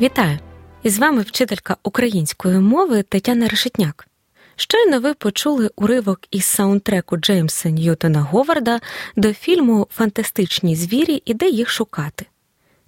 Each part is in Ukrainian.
Вітаю! І з вами вчителька української мови Тетяна Решетняк. Щойно ви почули уривок із саундтреку Джеймса Ньютона Говарда до фільму Фантастичні звірі і де їх шукати.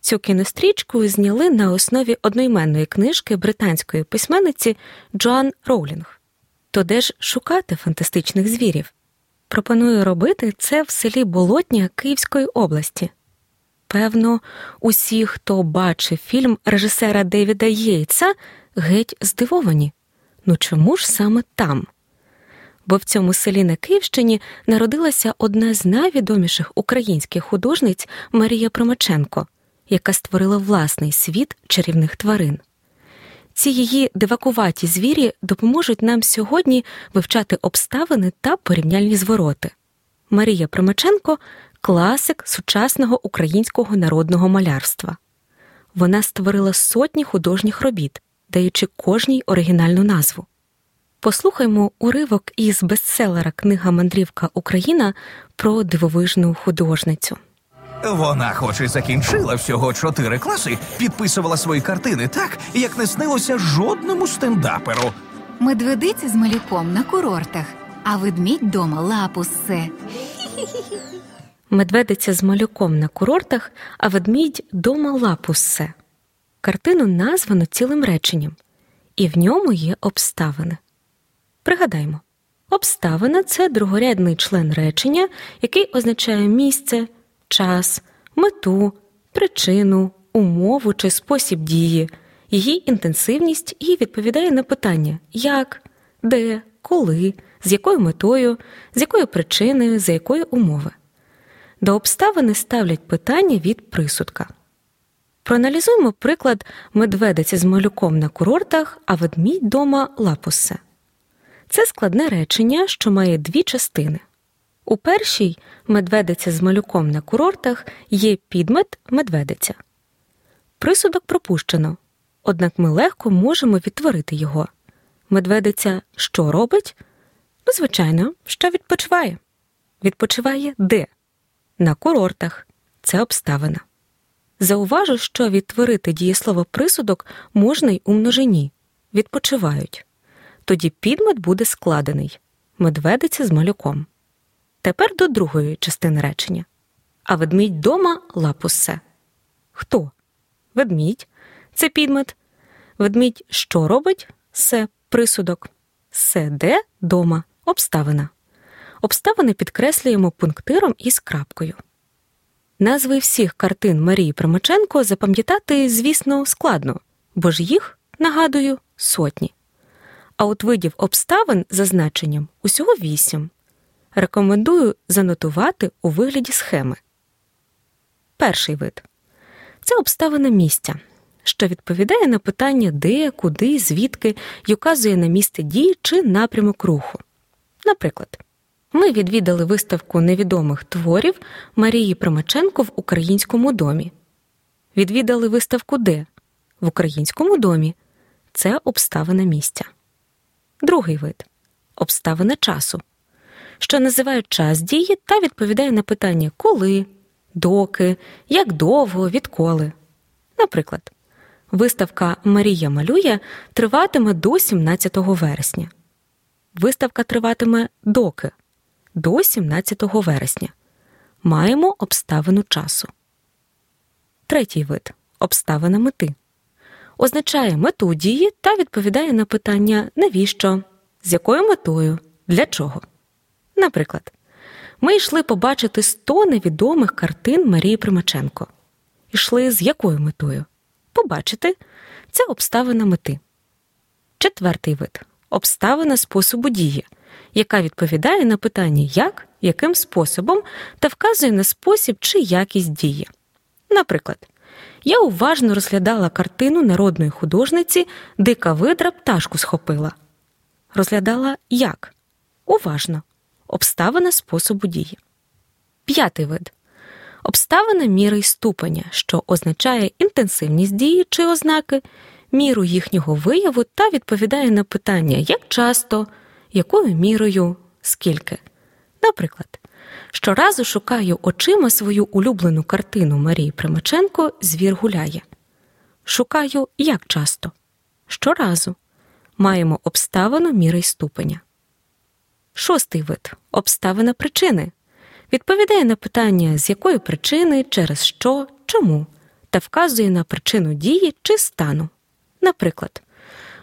Цю кінострічку зняли на основі одноіменної книжки британської письменниці Джоан Роулінг. То де ж шукати фантастичних звірів? Пропоную робити це в селі Болотня Київської області. Певно, усі, хто бачив фільм режисера Девіда Єйтса, геть здивовані. Ну чому ж саме там? Бо в цьому селі на Київщині народилася одна з найвідоміших українських художниць Марія Промаченко, яка створила власний світ чарівних тварин. Ці її дивакуваті звірі допоможуть нам сьогодні вивчати обставини та порівняльні звороти. Марія Промаченко класик сучасного українського народного малярства. Вона створила сотні художніх робіт, даючи кожній оригінальну назву. Послухаймо уривок із бестселера Книга Мандрівка Україна про дивовижну художницю. Вона, хоч і закінчила всього чотири класи, підписувала свої картини так, як не снилося жодному стендаперу. Медведиця з малюком на курортах, а ведмідь дома лапу ссе. Медведиця з малюком на курортах, а ведмідь дома лапу ссе. Картину названо цілим реченням, і в ньому є обставини. Пригадаймо, обставина це другорядний член речення, який означає місце, час, мету, причину, умову чи спосіб дії, її інтенсивність і відповідає на питання як, де, коли, з якою метою, з якої причини, за якої умови. До обставини ставлять питання від присудка. Проаналізуємо приклад медведиці з малюком на курортах, а ведмідь дома лапусе. Це складне речення, що має дві частини. У першій медведиця з малюком на курортах є підмет медведиця. Присудок пропущено, однак ми легко можемо відтворити його. Медведиця що робить? Ну, звичайно, що відпочиває. Відпочиває де? На курортах. Це обставина. Зауважу, що відтворити дієслово присудок можна й у множині відпочивають. Тоді підмет буде складений медведиця з малюком. Тепер до другої частини речення. А ведмідь дома лапусе. Хто? Ведмідь це підмет. Ведмідь що робить? Се присудок. Се де дома обставина. Обставини підкреслюємо пунктиром із крапкою. Назви всіх картин Марії Примаченко запам'ятати, звісно, складно, бо ж їх, нагадую, сотні. А от видів обставин за значенням усього вісім. Рекомендую занотувати у вигляді схеми. Перший вид це обставина місця, що відповідає на питання де, куди, звідки і указує на місце дії чи напрямок руху. Наприклад, ми відвідали виставку невідомих творів Марії Примаченко в українському домі. Відвідали виставку де? В українському домі. Це обставина місця. Другий вид обставина часу, що називає час дії та відповідає на питання коли, доки, як довго, відколи. Наприклад, виставка Марія малює триватиме до 17 вересня. Виставка триватиме доки до 17 вересня. Маємо обставину часу. Третій вид обставина мети. Означає мету дії та відповідає на питання навіщо, з якою метою, для чого. Наприклад, ми йшли побачити 100 невідомих картин Марії Примаченко. Йшли з якою метою? Побачити це обставина мети. Четвертий вид обставина способу дії, яка відповідає на питання як яким способом та вказує на спосіб чи якість дії. Наприклад, я уважно розглядала картину народної художниці Дика видра пташку схопила. Розглядала як? Уважно. Обставина способу дії. П'ятий вид обставина міри й ступеня, що означає інтенсивність дії чи ознаки, міру їхнього вияву та відповідає на питання, як часто, якою мірою, скільки. Наприклад, щоразу шукаю очима свою улюблену картину Марії Примаченко Звір гуляє. Шукаю як часто. Щоразу маємо обставину міри й ступеня. Шостий вид обставина причини. Відповідає на питання, з якої причини, через що, чому, та вказує на причину дії чи стану. Наприклад,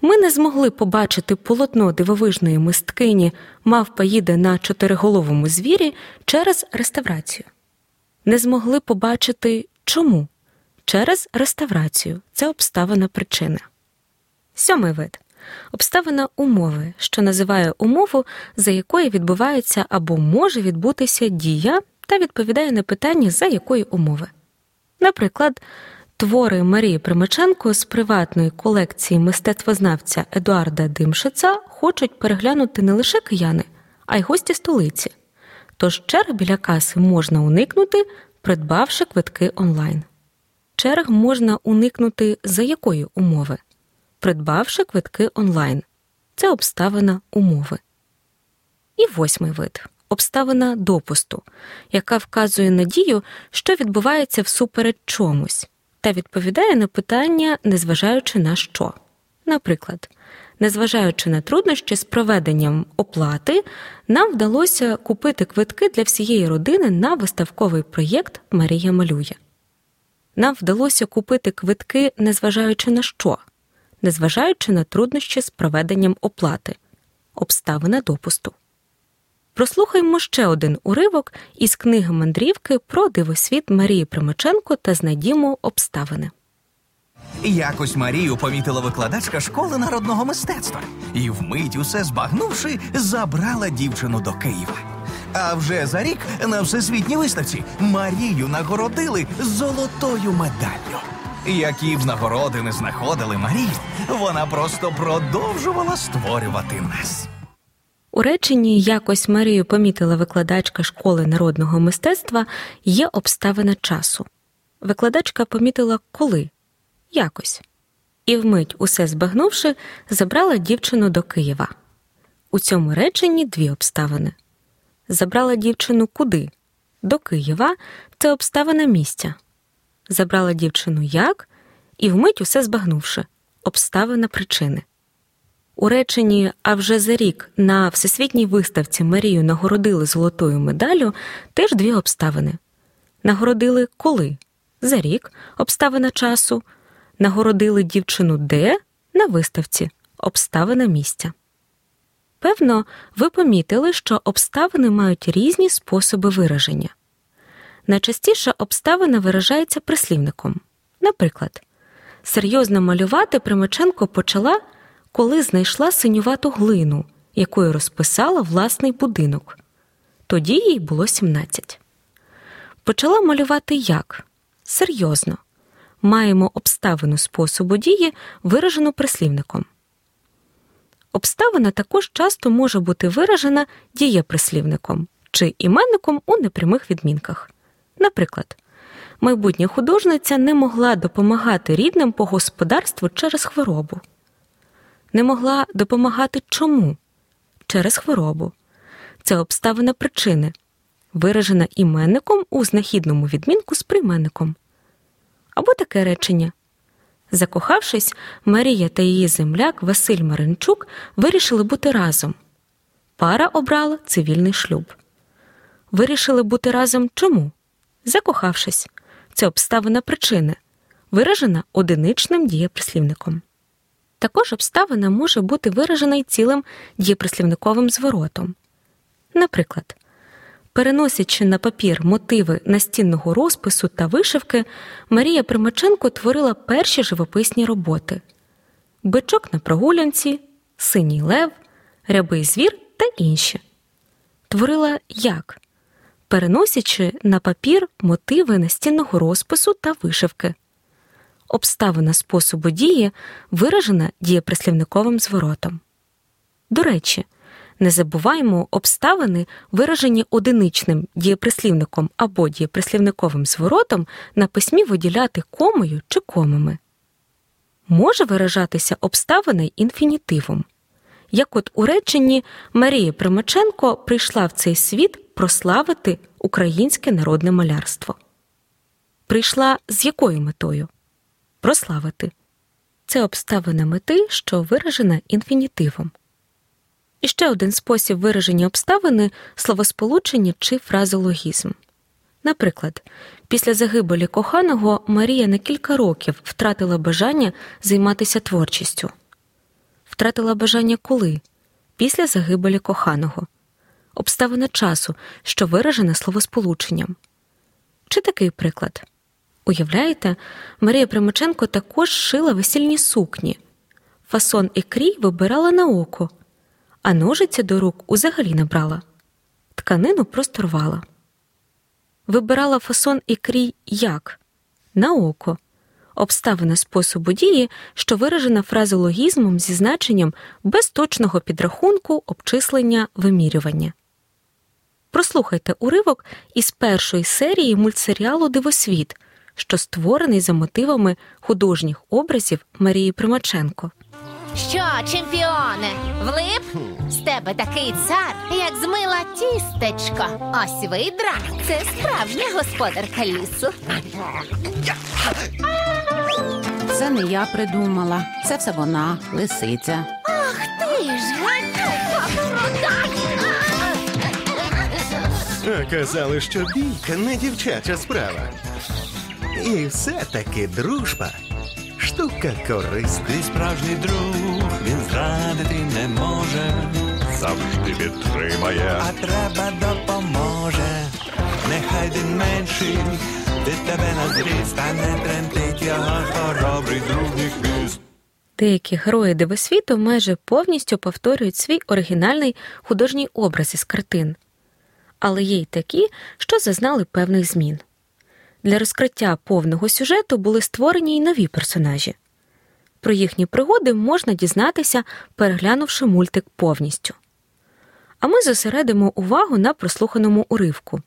ми не змогли побачити полотно дивовижної мисткині мавпа їде на чотириголовому звірі через реставрацію. Не змогли побачити чому? Через реставрацію це обставина причини. Сьомий вид обставина умови, що називає умову, за якою відбувається або може відбутися дія та відповідає на питання, за якої умови. Наприклад, твори Марії Примаченко з приватної колекції мистецтвознавця Едуарда Димшица хочуть переглянути не лише кияни, а й гості столиці. Тож черг біля каси можна уникнути, придбавши квитки онлайн. Черг можна уникнути за якої умови? придбавши квитки онлайн. Це обставина умови. І восьмий вид обставина допусту, яка вказує надію, що відбувається всуперед чомусь, та відповідає на питання, незважаючи на що. Наприклад, незважаючи на труднощі з проведенням оплати, нам вдалося купити квитки для всієї родини на виставковий проєкт Марія малює. Нам вдалося купити квитки, незважаючи на що незважаючи на труднощі з проведенням оплати, обставина допусту. Прослухаймо ще один уривок із книги мандрівки про дивосвіт Марії Примаченко та знайдімо обставини. Якось Марію помітила викладачка школи народного мистецтва і, вмить усе збагнувши, забрала дівчину до Києва. А вже за рік на всесвітній виставці Марію нагородили золотою медаллю. Які б нагороди не знаходили Марію, вона просто продовжувала створювати нас. У реченні якось Марію помітила викладачка школи народного мистецтва є обставина часу. Викладачка помітила коли якось. І вмить, усе збагнувши, забрала дівчину до Києва. У цьому реченні дві обставини. Забрала дівчину куди? До Києва це обставина місця забрала дівчину як, і вмить усе збагнувши обставина причини. У реченні А вже за рік на всесвітній виставці Марію нагородили золотою медаллю теж дві обставини. Нагородили коли? За рік обставина часу, нагородили дівчину де на виставці обставина місця. Певно, ви помітили, що обставини мають різні способи вираження. Найчастіше обставина виражається прислівником. Наприклад, серйозно малювати Примаченко почала, коли знайшла синювату глину, якою розписала власний будинок. Тоді їй було 17. Почала малювати як? Серйозно. Маємо обставину способу дії, виражену прислівником. Обставина також часто може бути виражена дієприслівником чи іменником у непрямих відмінках. Наприклад, майбутня художниця не могла допомагати рідним по господарству через хворобу, не могла допомагати чому? Через хворобу. Це обставина причини, виражена іменником у знахідному відмінку з прийменником. Або таке речення. Закохавшись, Марія та її земляк Василь Маринчук вирішили бути разом. Пара обрала цивільний шлюб. Вирішили бути разом чому? закохавшись. Це обставина причини, виражена одиничним дієприслівником. Також обставина може бути виражена й цілим дієприслівниковим зворотом. Наприклад, переносячи на папір мотиви настінного розпису та вишивки, Марія Примаченко творила перші живописні роботи бичок на прогулянці, синій лев, рябий звір та інші. Творила як? переносячи на папір мотиви настінного розпису та вишивки. Обставина способу дії виражена дієприслівниковим зворотом. До речі, не забуваємо обставини, виражені одиничним дієприслівником або дієприслівниковим зворотом на письмі виділяти комою чи комами. Може виражатися обставини інфінітивом. Як от у реченні Марія Примаченко прийшла в цей світ прославити українське народне малярство. Прийшла з якою метою? Прославити. Це обставина мети, що виражена інфінітивом. І ще один спосіб вираження обставини словосполучення чи фразологізм. Наприклад, після загибелі коханого Марія на кілька років втратила бажання займатися творчістю. Втратила бажання коли? Після загибелі коханого, обставина часу, що виражена словосполученням. Чи такий приклад? Уявляєте, Марія Примаченко також шила весільні сукні, фасон і крій вибирала на око, а ножиці до рук узагалі не брала, тканину просто рвала. Вибирала фасон і крій як? На око, обставина способу дії, що виражена фразологізмом зі значенням без точного підрахунку, обчислення, вимірювання. Прослухайте уривок із першої серії мультсеріалу Дивосвіт, що створений за мотивами художніх образів Марії Примаченко. Що, чемпіоне, влип? З тебе такий цар, як змила тістечко. Ось видра. Це справжня господарка лісу. Це не я придумала, це все вона, лисиця. Ах Ти ж А казали, що бійка не дівчача справа. І все-таки дружба штука корисна. Ти справжній друг, він зрадити не може, завжди підтримає, а треба допоможе. Нехай він менший, від тебе на зріст, а не тремтить його хоробрий друг хвіст. Деякі герої дивосвіту майже повністю повторюють свій оригінальний художній образ із картин, але є й такі, що зазнали певних змін. Для розкриття повного сюжету були створені й нові персонажі. Про їхні пригоди можна дізнатися, переглянувши мультик повністю. А ми зосередимо увагу на прослуханому уривку.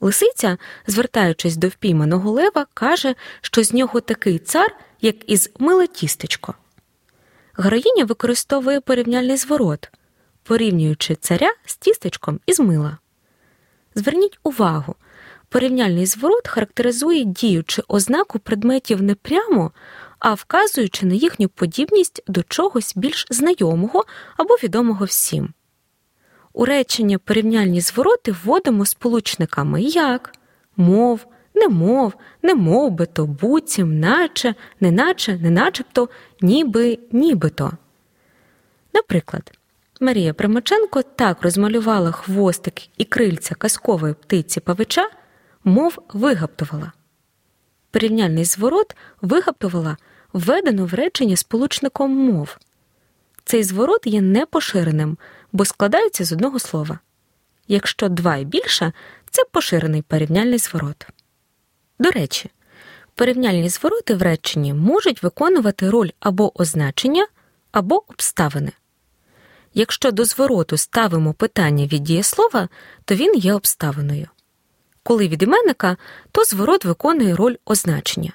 Лисиця, звертаючись до впійманого лева, каже, що з нього такий цар, як із миле тістечко. Героїня використовує порівняльний зворот, порівнюючи царя з тістечком із мила. Зверніть увагу, порівняльний зворот характеризує діючи ознаку предметів не прямо, а вказуючи на їхню подібність до чогось більш знайомого або відомого всім. У речення порівняльні звороти вводимо сполучниками як мов, немов, немов би то, буцім, наче, неначе, неначебто, ніби, нібито. Наприклад, Марія Примаченко так розмалювала хвостик і крильця казкової птиці павича, мов вигаптувала. Порівняльний зворот вигаптувала введено в речення сполучником мов. Цей зворот є непоширеним, бо складається з одного слова. Якщо два і більше, це поширений порівняльний зворот. До речі, порівняльні звороти в реченні можуть виконувати роль або означення, або обставини. Якщо до звороту ставимо питання від дієслова, то він є обставиною. Коли від іменника, то зворот виконує роль означення.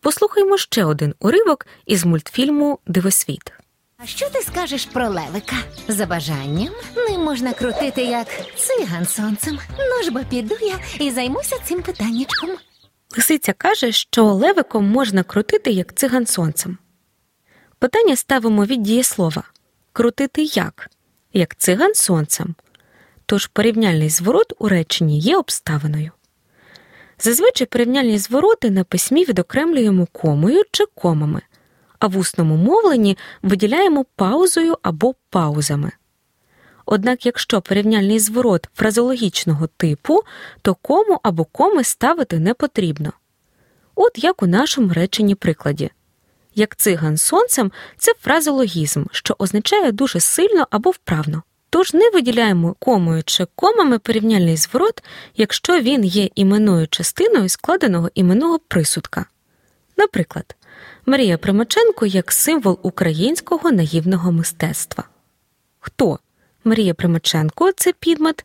Послухаймо ще один уривок із мультфільму Дивосвіт. А що ти скажеш про левика? За бажанням ним можна крутити як циган сонцем. Ну ж бо піду я і займуся цим питаннячком. Лисиця каже, що левиком можна крутити як циган сонцем. Питання ставимо від дієслова крутити як? Як циган сонцем. Тож порівняльний зворот у реченні є обставиною. Зазвичай порівняльні звороти на письмі відокремлюємо комою чи комами, а в усному мовленні виділяємо паузою або паузами. Однак, якщо порівняльний зворот фразологічного типу, то кому або коми ставити не потрібно. От як у нашому реченні прикладі. Як циган сонцем це фразологізм, що означає дуже сильно або вправно. Тож не виділяємо комою чи комами порівняльний зворот, якщо він є іменною частиною складеного іменного присудка. Наприклад, Марія Примаченко як символ українського наївного мистецтва. Хто? Марія Примаченко це підмет.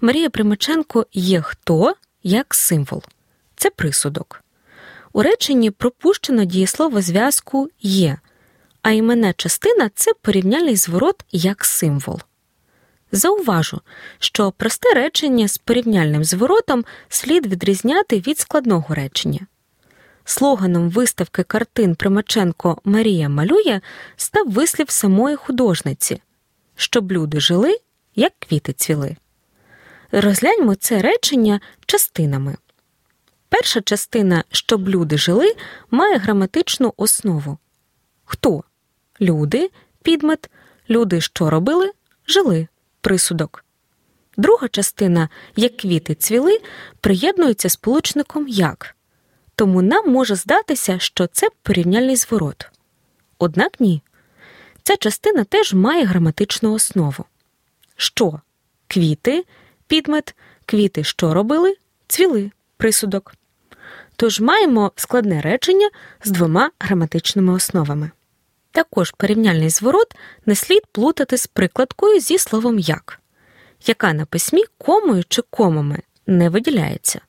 Марія Примаченко є хто як символ. Це присудок. У реченні пропущено дієслово зв'язку є, а іменна частина це порівняльний зворот як символ. Зауважу, що просте речення з порівняльним зворотом слід відрізняти від складного речення. Слоганом виставки картин Примаченко Марія малює став вислів самої художниці, щоб люди жили, як квіти цвіли. Розгляньмо це речення частинами. Перша частина, щоб люди жили, має граматичну основу. Хто? Люди, підмет, люди, що робили, жили, присудок. Друга частина, як квіти цвіли, приєднується з получником як. Тому нам може здатися, що це порівняльний зворот. Однак ні. Ця частина теж має граматичну основу. Що? Квіти, підмет, квіти, що робили, цвіли, присудок. Тож маємо складне речення з двома граматичними основами. Також порівняльний зворот не слід плутати з прикладкою зі словом як, яка на письмі комою чи комами не виділяється.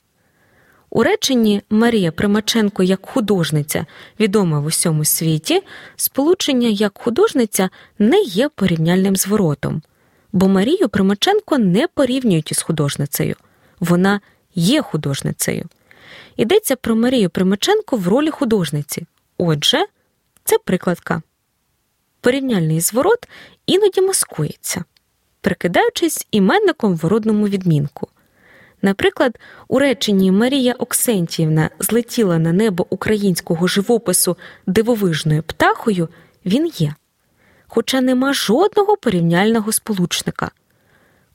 У реченні Марія Примаченко як художниця, відома в усьому світі, сполучення як художниця не є порівняльним зворотом, бо Марію Примаченко не порівнюють із художницею, вона є художницею. Йдеться про Марію Примаченко в ролі художниці. Отже, це прикладка. Порівняльний зворот іноді маскується, прикидаючись іменником в родному відмінку. Наприклад, у реченні Марія Оксентіївна злетіла на небо українського живопису дивовижною птахою, він є, хоча нема жодного порівняльного сполучника.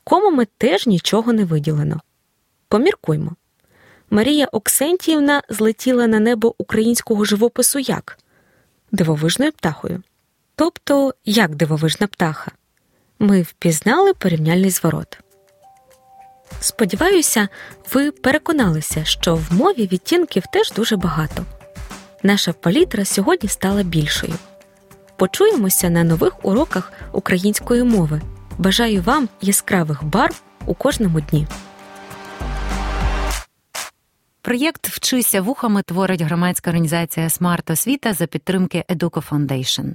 Комами теж нічого не виділено. Поміркуймо. Марія Оксентіївна злетіла на небо українського живопису як? Дивовижною птахою. Тобто, як дивовижна птаха. Ми впізнали порівняльний зворот. Сподіваюся, ви переконалися, що в мові відтінків теж дуже багато. Наша палітра сьогодні стала більшою. Почуємося на нових уроках української мови. Бажаю вам яскравих барв у кожному дні. Проєкт Вчися вухами творить громадська організація Смарт Освіта за підтримки Educo Foundation.